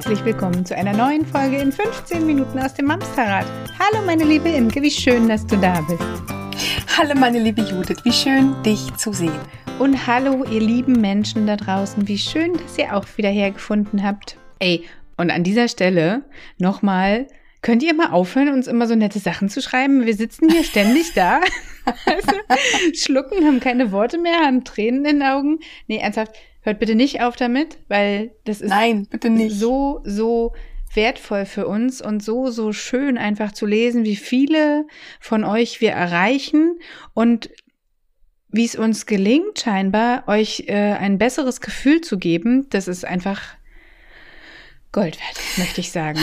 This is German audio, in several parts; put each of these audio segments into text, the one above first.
Herzlich willkommen zu einer neuen Folge in 15 Minuten aus dem Mamsterrad. Hallo meine liebe Imke, wie schön, dass du da bist. Hallo meine liebe Judith, wie schön dich zu sehen. Und hallo ihr lieben Menschen da draußen, wie schön, dass ihr auch wieder hergefunden habt. Ey, und an dieser Stelle nochmal, könnt ihr mal aufhören, uns immer so nette Sachen zu schreiben? Wir sitzen hier ständig da, also, schlucken, haben keine Worte mehr, haben Tränen in den Augen. Nee, ernsthaft, hört bitte nicht auf damit, weil das ist Nein, bitte nicht. so, so wertvoll für uns und so, so schön einfach zu lesen, wie viele von euch wir erreichen und wie es uns gelingt, scheinbar euch äh, ein besseres Gefühl zu geben. Das ist einfach Gold wert, möchte ich sagen.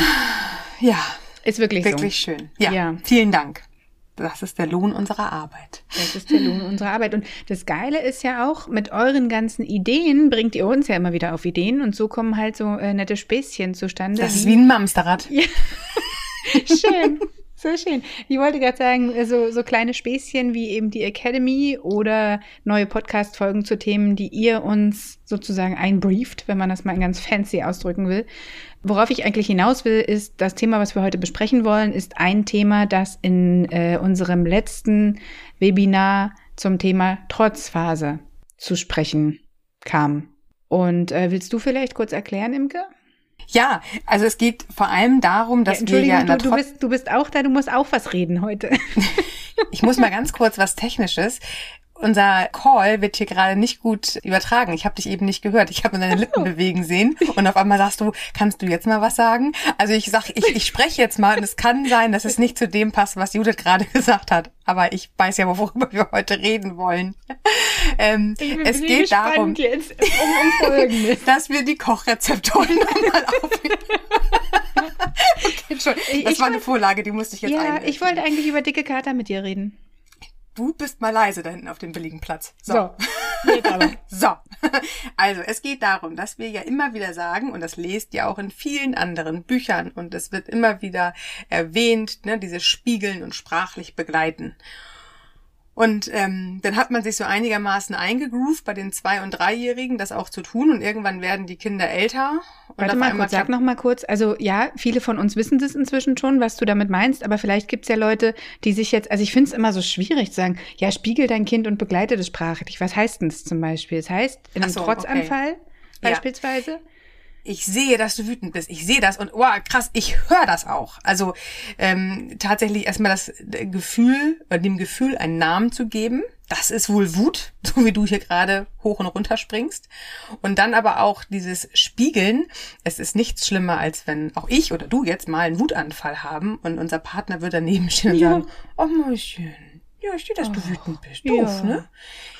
Ja, Ist wirklich, wirklich so. schön. Ja, Ja. vielen Dank. Das ist der Lohn unserer Arbeit. Das ist der Lohn unserer Arbeit. Und das Geile ist ja auch, mit euren ganzen Ideen bringt ihr uns ja immer wieder auf Ideen und so kommen halt so äh, nette Späßchen zustande. Das ist wie ein Mamsterrad. Ja. schön. So schön. Ich wollte gerade sagen, so, so kleine Späßchen wie eben die Academy oder neue Podcast-Folgen zu Themen, die ihr uns sozusagen einbrieft, wenn man das mal ganz fancy ausdrücken will. Worauf ich eigentlich hinaus will, ist, das Thema, was wir heute besprechen wollen, ist ein Thema, das in äh, unserem letzten Webinar zum Thema Trotzphase zu sprechen kam. Und äh, willst du vielleicht kurz erklären, Imke? Ja, also es geht vor allem darum, dass ja, wir ja in der du, du, bist, du bist auch da, du musst auch was reden heute. Ich muss mal ganz kurz was Technisches. Unser Call wird hier gerade nicht gut übertragen. Ich habe dich eben nicht gehört. Ich habe deine Lippen bewegen sehen und auf einmal sagst du, kannst du jetzt mal was sagen? Also ich sag, ich, ich spreche jetzt mal und es kann sein, dass es nicht zu dem passt, was Judith gerade gesagt hat. Aber ich weiß ja, worüber wir heute reden wollen. Ähm, es geht darum, jetzt um, um dass wir die Kochrezeptoren nochmal aufnehmen. okay, Entschuldigung, das Ich war eine Vorlage, die musste ich jetzt Ja, einwerfen. ich wollte eigentlich über dicke Kater mit dir reden. Du bist mal leise da hinten auf dem billigen Platz. So, aber. So, also es geht darum, dass wir ja immer wieder sagen, und das lest ihr auch in vielen anderen Büchern und es wird immer wieder erwähnt, ne, dieses Spiegeln und sprachlich begleiten. Und ähm, dann hat man sich so einigermaßen eingegroovt, bei den Zwei- und Dreijährigen das auch zu tun und irgendwann werden die Kinder älter. Und Warte mal kurz, sag noch mal kurz. Also ja, viele von uns wissen das inzwischen schon, was du damit meinst, aber vielleicht gibt's ja Leute, die sich jetzt, also ich finde es immer so schwierig zu sagen, ja, spiegel dein Kind und begleite es sprachlich. Was heißt denn das zum Beispiel? Das heißt, in einem so, Trotzanfall Ja. beispielsweise. Ich sehe, dass du wütend bist. Ich sehe das und wow, krass, ich höre das auch. Also ähm, tatsächlich erstmal das äh, Gefühl, oder dem Gefühl einen Namen zu geben. Das ist wohl Wut, so wie du hier gerade hoch und runter springst. Und dann aber auch dieses Spiegeln. Es ist nichts schlimmer, als wenn auch ich oder du jetzt mal einen Wutanfall haben und unser Partner wird daneben stehen und Ja. sagen, oh Mäuschen, ja, ich sehe, dass du wütend bist. ja. Doof, ne?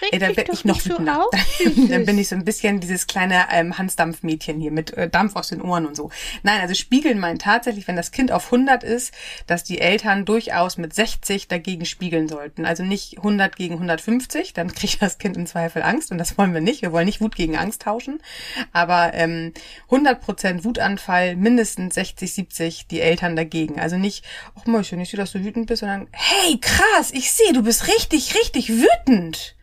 Reg Ey, dann bin ich noch so wütender. auf, dann bin ich so ein bisschen dieses kleine ähm, Hansdampfmädchen hier mit äh, Dampf aus den Ohren und so. Nein, also spiegeln meint tatsächlich, wenn das Kind auf 100 ist, dass die Eltern durchaus mit 60 dagegen spiegeln sollten. Also nicht 100 gegen 150, dann kriegt das Kind im Zweifel Angst und das wollen wir nicht. Wir wollen nicht Wut gegen Angst tauschen. Aber ähm, 100% Wutanfall, mindestens 60, 70 die Eltern dagegen. Also nicht, ach Mäuschen, ich sehe, dass du wütend bist, sondern hey, krass, ich sehe, du bist richtig, richtig wütend.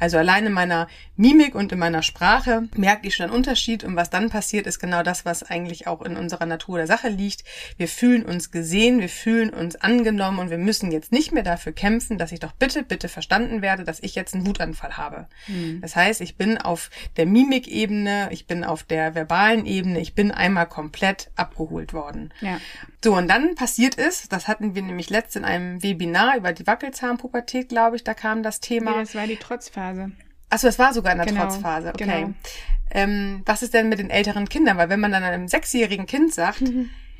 Also allein in meiner Mimik und in meiner Sprache merke ich schon einen Unterschied und was dann passiert, ist genau das, was eigentlich auch in unserer Natur der Sache liegt. Wir fühlen uns gesehen, wir fühlen uns angenommen und wir müssen jetzt nicht mehr dafür kämpfen, dass ich doch bitte, bitte verstanden werde, dass ich jetzt einen Wutanfall habe. Das heißt, ich bin auf der Mimikebene, ich bin auf der verbalen Ebene, ich bin einmal komplett abgeholt worden. Ja. So, und dann passiert es, das hatten wir nämlich letzt in einem Webinar über die Wackelzahnpubertät, glaube ich, da kam das Thema. Nee, das war die Trotzphase. Achso, das war sogar in der Genau, Trotzphase, okay. genau. Ähm, was ist denn mit den älteren Kindern? Weil wenn man dann einem sechsjährigen Kind sagt,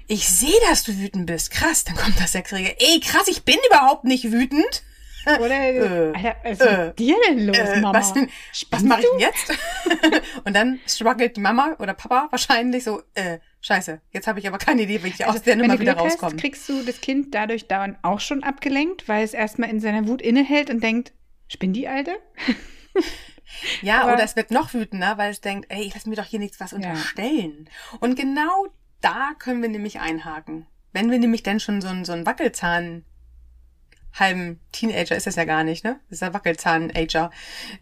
ich sehe, dass du wütend bist, krass, dann kommt das Sechsjährige, ey, krass, ich bin überhaupt nicht wütend. Oder, Äh, Alter, was ist äh, mit dir denn los, Äh, Mama? was was mache ich denn jetzt? und dann struggelt die Mama oder Papa wahrscheinlich so, äh, scheiße, jetzt habe ich aber keine Idee, wie ich aus der Also, Nummer wieder rauskomme. kriegst du das Kind dadurch dauernd auch schon abgelenkt, weil es erstmal in seiner Wut innehält und denkt, spinn die Alte? Ja, Aber- oder es wird noch wütender, weil es denkt, ey, ich lass mir doch hier nichts was unterstellen. Und genau da können wir nämlich einhaken. Wenn wir nämlich dann schon so einen, so einen Wackelzahn halben Teenager ist das ja gar nicht, ne? Das ist ein Wackelzahn-Ager.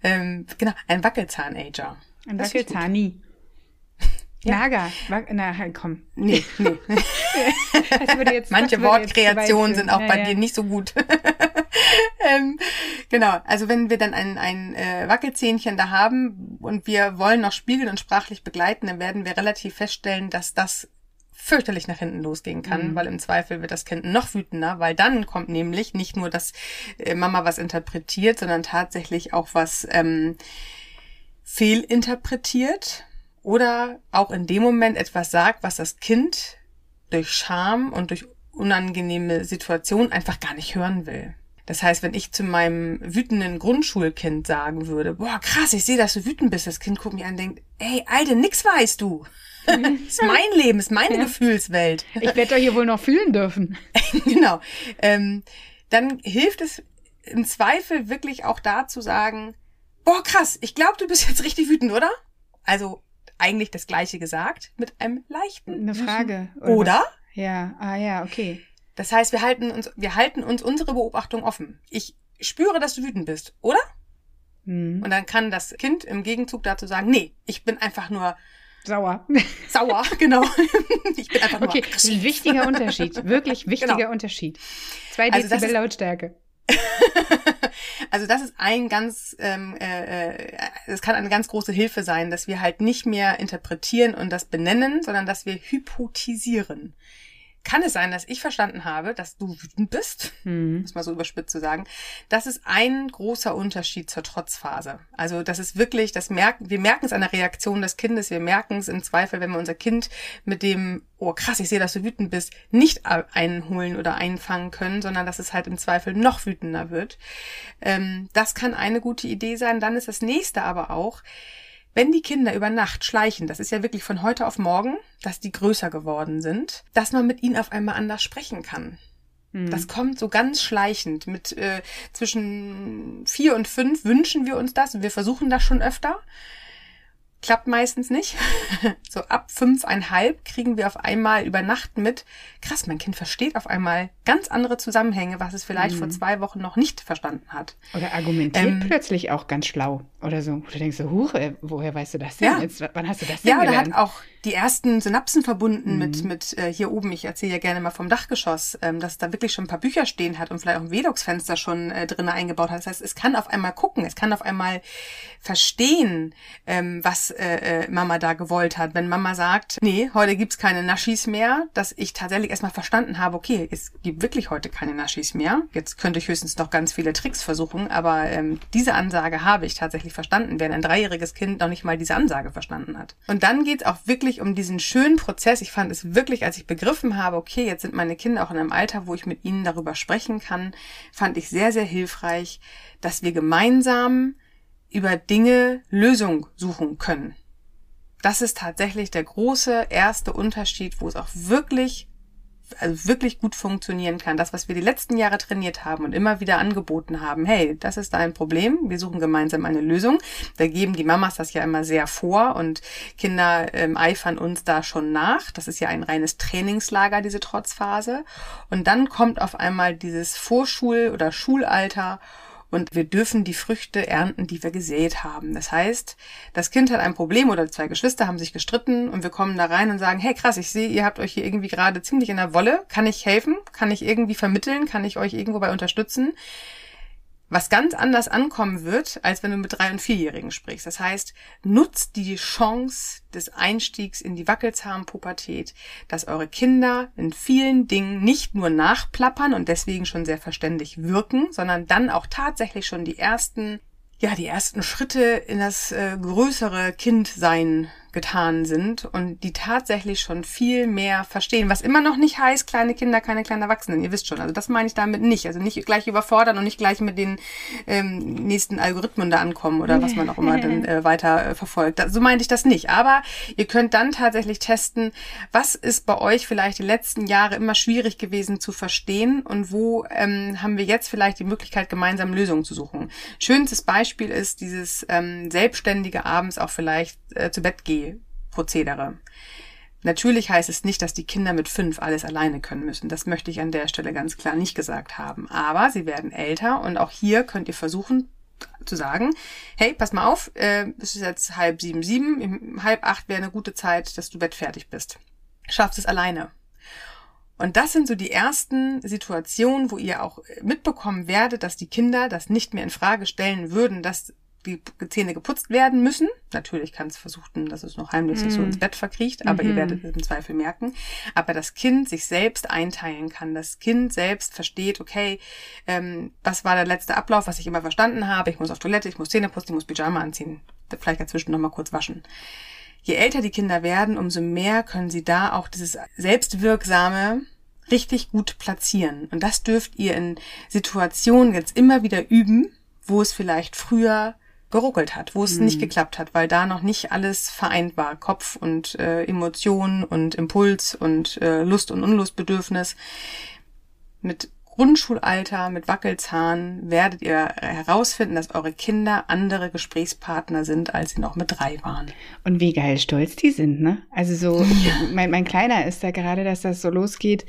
Ähm, genau, ein Wackelzahn-Ager. Ein. Wackelzahni. Ja. Naga. Na, halt, komm. Nee, nee. jetzt, Manche Wortkreationen sind auch ja, bei ja. dir nicht so gut. ähm, genau, also wenn wir dann ein, ein äh, Wackelzähnchen da haben und wir wollen noch spiegeln und sprachlich begleiten, dann werden wir relativ feststellen, dass das fürchterlich nach hinten losgehen kann, mhm. weil im Zweifel wird das Kind noch wütender, weil dann kommt nämlich nicht nur, dass äh, Mama was interpretiert, sondern tatsächlich auch was ähm, fehlinterpretiert oder auch in dem Moment etwas sagt, was das Kind durch Scham und durch unangenehme Situation einfach gar nicht hören will. Das heißt, wenn ich zu meinem wütenden Grundschulkind sagen würde, boah, krass, ich sehe, dass du wütend bist, das Kind guckt mich an und denkt, ey, Alte, nix weißt du. ist mein Leben, ist meine ja. Gefühlswelt. Ich werde doch hier wohl noch fühlen dürfen. genau. Ähm, dann hilft es im Zweifel wirklich auch da zu sagen, boah, krass, ich glaube, du bist jetzt richtig wütend, oder? Also eigentlich das Gleiche gesagt mit einem leichten. Eine Frage. Oder? oder? Ja, ah ja, okay. Das heißt, wir halten uns, wir halten uns unsere Beobachtung offen. Ich spüre, dass du wütend bist, oder? Mhm. Und dann kann das Kind im Gegenzug dazu sagen, nee, ich bin einfach nur Sauer. Sauer, genau. ich bin einfach nur Okay, aggressiv. wichtiger Unterschied. Wirklich wichtiger genau. Unterschied. Zwei Dezibel also Lautstärke. also das ist ein ganz, ähm, äh, äh, es kann eine ganz große Hilfe sein, dass wir halt nicht mehr interpretieren und das benennen, sondern dass wir hypotisieren kann es sein, dass ich verstanden habe, dass du wütend bist, mhm. muss man so überspitzt zu sagen. Das ist ein großer Unterschied zur Trotzphase. Also das ist wirklich, das merken, wir merken es an der Reaktion des Kindes, wir merken es im Zweifel, wenn wir unser Kind mit dem, oh krass, ich sehe, dass du wütend bist, nicht einholen oder einfangen können, sondern dass es halt im Zweifel noch wütender wird. Ähm, das kann eine gute Idee sein. Dann ist das nächste aber auch, wenn die Kinder über Nacht schleichen, das ist ja wirklich von heute auf morgen, dass die größer geworden sind, dass man mit ihnen auf einmal anders sprechen kann. Hm. Das kommt so ganz schleichend. Mit äh, zwischen vier und fünf wünschen wir uns das und wir versuchen das schon öfter. Klappt meistens nicht. so ab fünfeinhalb kriegen wir auf einmal über Nacht mit, krass, mein Kind versteht auf einmal ganz andere Zusammenhänge, was es vielleicht mhm. vor zwei Wochen noch nicht verstanden hat. Oder argumentiert ähm, plötzlich auch ganz schlau oder so. Du denkst so, huch, äh, woher weißt du das denn ja. jetzt? Wann hast du das denn Ja, oder hat auch die ersten Synapsen verbunden mhm. mit, mit äh, hier oben, ich erzähle ja gerne mal vom Dachgeschoss, ähm, dass da wirklich schon ein paar Bücher stehen hat und vielleicht auch ein Vedox-Fenster schon äh, drinnen eingebaut hat. Das heißt, es kann auf einmal gucken, es kann auf einmal verstehen, ähm, was äh, äh, Mama da gewollt hat. Wenn Mama sagt, nee, heute gibt's keine Naschis mehr, dass ich tatsächlich erstmal verstanden habe, okay, es gibt wirklich heute keine Naschis mehr. Jetzt könnte ich höchstens noch ganz viele Tricks versuchen, aber ähm, diese Ansage habe ich tatsächlich verstanden, während ein dreijähriges Kind noch nicht mal diese Ansage verstanden hat. Und dann geht's auch wirklich um diesen schönen Prozess. Ich fand es wirklich, als ich begriffen habe, okay, jetzt sind meine Kinder auch in einem Alter, wo ich mit ihnen darüber sprechen kann, fand ich sehr, sehr hilfreich, dass wir gemeinsam über Dinge Lösung suchen können. Das ist tatsächlich der große erste Unterschied, wo es auch wirklich also wirklich gut funktionieren kann. Das, was wir die letzten Jahre trainiert haben und immer wieder angeboten haben, hey, das ist dein Problem, wir suchen gemeinsam eine Lösung. Da geben die Mamas das ja immer sehr vor und Kinder ähm, eifern uns da schon nach. Das ist ja ein reines Trainingslager, diese Trotzphase. Und dann kommt auf einmal dieses Vorschul- oder Schulalter und wir dürfen die Früchte ernten, die wir gesät haben. Das heißt, das Kind hat ein Problem oder zwei Geschwister haben sich gestritten und wir kommen da rein und sagen, hey krass, ich sehe, ihr habt euch hier irgendwie gerade ziemlich in der Wolle. Kann ich helfen? Kann ich irgendwie vermitteln? Kann ich euch irgendwo bei unterstützen? Was ganz anders ankommen wird, als wenn du mit drei- und vierjährigen sprichst. Das heißt, nutzt die Chance des Einstiegs in die Wackelzahnpubertät, dass eure Kinder in vielen Dingen nicht nur nachplappern und deswegen schon sehr verständlich wirken, sondern dann auch tatsächlich schon die ersten ja, die ersten Schritte in das äh, größere Kindsein getan sind und die tatsächlich schon viel mehr verstehen. Was immer noch nicht heißt, kleine Kinder, keine kleinen Erwachsenen. Ihr wisst schon. Also das meine ich damit nicht. Also nicht gleich überfordern und nicht gleich mit den ähm, nächsten Algorithmen da ankommen oder was man auch immer dann äh, weiter äh, verfolgt. So meinte ich das nicht. Aber ihr könnt dann tatsächlich testen, was ist bei euch vielleicht die letzten Jahre immer schwierig gewesen zu verstehen und wo ähm, haben wir jetzt vielleicht die Möglichkeit, gemeinsam Lösungen zu suchen. Schönstes Beispiel ist dieses ähm, selbstständige abends auch vielleicht äh, zu Bett gehen Prozedere. Natürlich heißt es nicht, dass die Kinder mit fünf alles alleine können müssen. Das möchte ich an der Stelle ganz klar nicht gesagt haben. Aber sie werden älter und auch hier könnt ihr versuchen, zu sagen, hey, pass mal auf, äh, es ist jetzt halb sieben, sieben, halb acht wäre eine gute Zeit, dass du bettfertig bist. Schaffst es alleine. Und das sind so die ersten Situationen, wo ihr auch mitbekommen werdet, dass die Kinder das nicht mehr in Frage stellen würden, dass die Zähne geputzt werden müssen. Natürlich kann es versuchen, dass es noch heimlich sich so ins Bett verkriecht, aber mhm. ihr werdet es im Zweifel merken. Aber das Kind sich selbst einteilen kann. Das Kind selbst versteht, okay, ähm, was war der letzte Ablauf, was ich immer verstanden habe. Ich muss auf Toilette, ich muss Zähne putzen, ich muss Pyjama anziehen. Vielleicht dazwischen nochmal kurz waschen. Je älter die Kinder werden, umso mehr können sie da auch dieses selbstwirksame richtig gut platzieren. Und das dürft ihr in Situationen jetzt immer wieder üben, wo es vielleicht früher geruckelt hat, wo es mhm. nicht geklappt hat, weil da noch nicht alles vereint war. Kopf und äh, Emotion und Impuls und äh, Lust und Unlustbedürfnis. Mit Grundschulalter, mit Wackelzahn werdet ihr herausfinden, dass eure Kinder andere Gesprächspartner sind, als sie noch mit drei waren. Und wie geil stolz die sind, ne? Also so, ja. mein, mein Kleiner ist da gerade, dass das so losgeht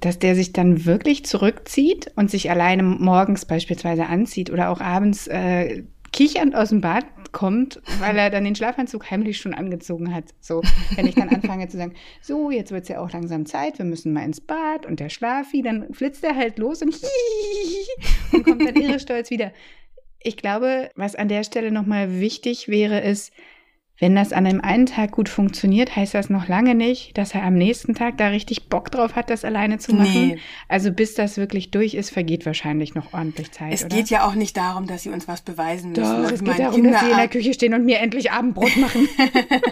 dass der sich dann wirklich zurückzieht und sich alleine morgens beispielsweise anzieht oder auch abends äh, kichernd aus dem Bad kommt, weil er dann den Schlafanzug heimlich schon angezogen hat. So, wenn ich dann anfange zu sagen, so, jetzt wird es ja auch langsam Zeit, wir müssen mal ins Bad und der Schlafi, dann flitzt er halt los und, und kommt dann irre stolz wieder. Ich glaube, was an der Stelle nochmal wichtig wäre, ist, wenn das an einem einen Tag gut funktioniert, heißt das noch lange nicht, dass er am nächsten Tag da richtig Bock drauf hat, das alleine zu machen. Nee. Also bis das wirklich durch ist, vergeht wahrscheinlich noch ordentlich Zeit. Es oder? geht ja auch nicht darum, dass sie uns was beweisen müssen. Doch, es geht darum, dass sie in der Küche stehen und mir endlich Abendbrot machen.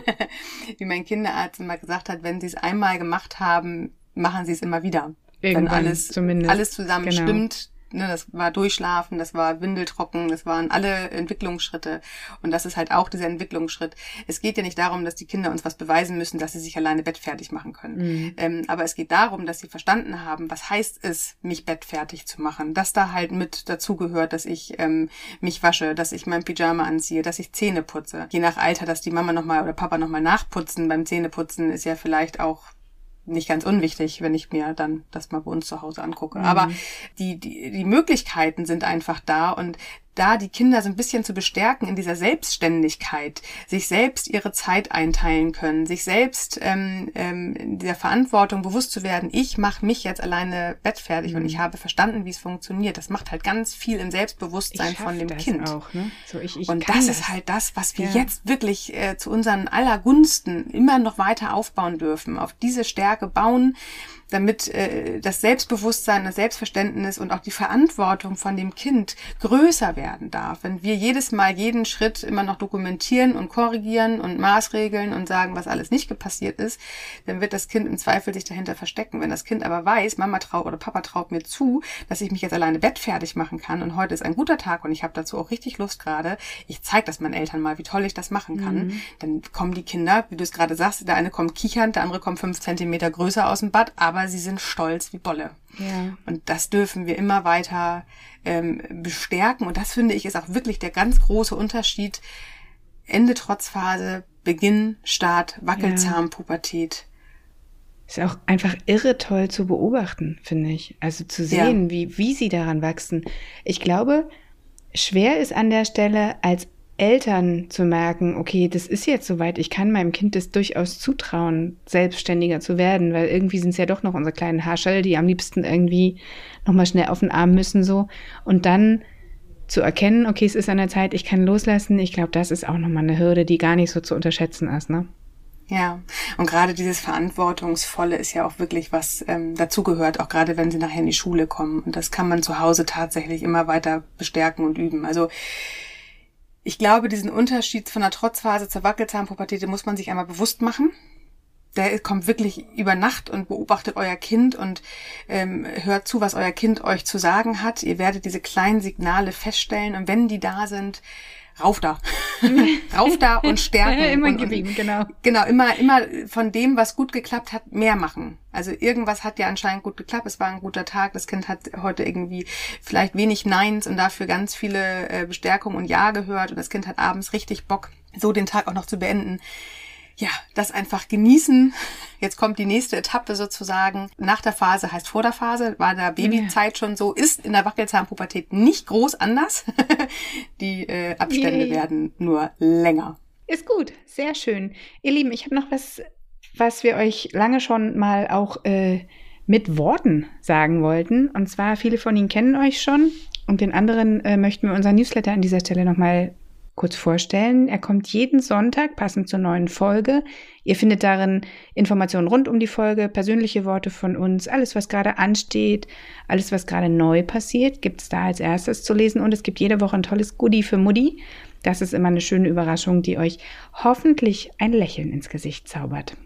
wie mein Kinderarzt immer gesagt hat, wenn sie es einmal gemacht haben, machen sie es immer wieder. Irgendwann wenn alles, zumindest. alles zusammen genau. stimmt, ne, das war Durchschlafen, das war Windeltrocken, das waren alle Entwicklungsschritte. Und das ist halt auch dieser Entwicklungsschritt. Es geht ja nicht darum, dass die Kinder uns was beweisen müssen, dass sie sich alleine bettfertig machen können. Mhm. Ähm, aber es geht darum, dass sie verstanden haben, was heißt es, mich bettfertig zu machen. Dass da halt mit dazugehört, dass ich ähm, mich wasche, dass ich mein Pyjama anziehe, dass ich Zähne putze. Je nach Alter, dass die Mama nochmal oder Papa nochmal nachputzen beim Zähneputzen, ist ja vielleicht auch nicht ganz unwichtig, wenn ich mir dann das mal bei uns zu Hause angucke. Mhm. Aber die, die, die Möglichkeiten sind einfach da und da die Kinder so ein bisschen zu bestärken in dieser Selbstständigkeit, sich selbst ihre Zeit einteilen können, sich selbst ähm, ähm, in dieser Verantwortung bewusst zu werden, ich mache mich jetzt alleine bettfertig mhm. und ich habe verstanden, wie es funktioniert. Das macht halt ganz viel im Selbstbewusstsein von dem Kind. Auch, ne? so ich, ich und das, das, ist halt das, was wir ja. jetzt wirklich äh, zu unseren aller Gunsten immer noch weiter aufbauen dürfen, auf diese Stärke bauen damit äh, das Selbstbewusstsein, das Selbstverständnis und auch die Verantwortung von dem Kind größer werden darf. Wenn wir jedes Mal jeden Schritt immer noch dokumentieren und korrigieren und maßregeln und sagen, was alles nicht passiert ist, dann wird das Kind im Zweifel sich dahinter verstecken. Wenn das Kind aber weiß, Mama traut oder Papa traut mir zu, dass ich mich jetzt alleine bettfertig machen kann und heute ist ein guter Tag und ich habe dazu auch richtig Lust gerade, ich zeige das meinen Eltern mal, wie toll ich das machen kann, mhm. dann kommen die Kinder, wie du es gerade sagst, der eine kommt kichernd, der andere kommt fünf Zentimeter größer aus dem Bad, aber aber sie sind stolz wie Bolle. Ja. Und das dürfen wir immer weiter ähm, bestärken. Und das finde ich ist auch wirklich der ganz große Unterschied. Ende Trotzphase, Beginn, Start, Wackelzahnpubertät. Ist auch einfach irre toll zu beobachten, finde ich. Also zu sehen, ja. wie, wie sie daran wachsen. Ich glaube, schwer ist an der Stelle als Eltern zu merken, okay, das ist jetzt soweit, ich kann meinem Kind das durchaus zutrauen, selbstständiger zu werden, weil irgendwie sind es ja doch noch unsere kleinen Haarschell, die am liebsten irgendwie nochmal schnell auf den Arm müssen so. Und dann zu erkennen, okay, es ist an der Zeit, ich kann loslassen, ich glaube, das ist auch nochmal eine Hürde, die gar nicht so zu unterschätzen ist, ne? Ja, und gerade dieses Verantwortungsvolle ist ja auch wirklich was ähm, dazugehört, auch gerade wenn sie nachher in die Schule kommen. Und das kann man zu Hause tatsächlich immer weiter bestärken und üben. Also ich glaube, diesen Unterschied von der Trotzphase zur Wackelzahnpubertät, muss man sich einmal bewusst machen. Der kommt wirklich über Nacht und beobachtet euer Kind und ähm, hört zu, was euer Kind euch zu sagen hat. Ihr werdet diese kleinen Signale feststellen und wenn die da sind, rauf da. rauf da und stärken. immer und, ihm, genau. Genau, immer, immer von dem, was gut geklappt hat, mehr machen. Also irgendwas hat ja anscheinend gut geklappt. Es war ein guter Tag. Das Kind hat heute irgendwie vielleicht wenig Neins und dafür ganz viele äh, Bestärkung und Ja gehört. Und das Kind hat abends richtig Bock, so den Tag auch noch zu beenden. Ja, das einfach genießen, Jetzt kommt die nächste Etappe sozusagen. Nach der Phase heißt vor der Phase, war der Babyzeit schon so, ist in der Wackelzahnpubertät nicht groß anders. die äh, Abstände Yay. werden nur länger. Ist gut, sehr schön. Ihr Lieben, ich habe noch was, was wir euch lange schon mal auch äh, mit Worten sagen wollten. Und zwar, viele von Ihnen kennen euch schon. Und den anderen äh, möchten wir unseren Newsletter an dieser Stelle nochmal kurz vorstellen. Er kommt jeden Sonntag, passend zur neuen Folge. Ihr findet darin Informationen rund um die Folge, persönliche Worte von uns, alles, was gerade ansteht, alles, was gerade neu passiert, gibt es da als erstes zu lesen. Und es gibt jede Woche ein tolles Goodie für Mutti. Das ist immer eine schöne Überraschung, die euch hoffentlich ein Lächeln ins Gesicht zaubert.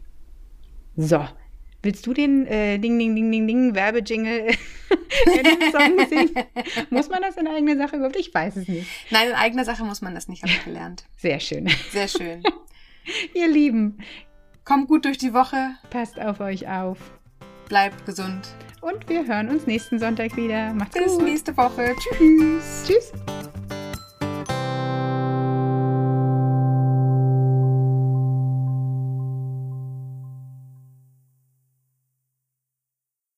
So, willst du den äh, Ding, Ding, Ding, Ding, Ding Werbejingle in den Song singen? Muss man das in eigener Sache überhaupt? Ich weiß es nicht. Nein, in eigener Sache muss man das nicht, habe ich gelernt. Sehr schön. Sehr schön. Ihr Lieben, Kommt gut durch die Woche, passt auf euch auf. bleibt gesund. Und wir hören uns nächsten Sonntag wieder. Macht's Bis gut. nächste Woche. Tschüss. Tschüss.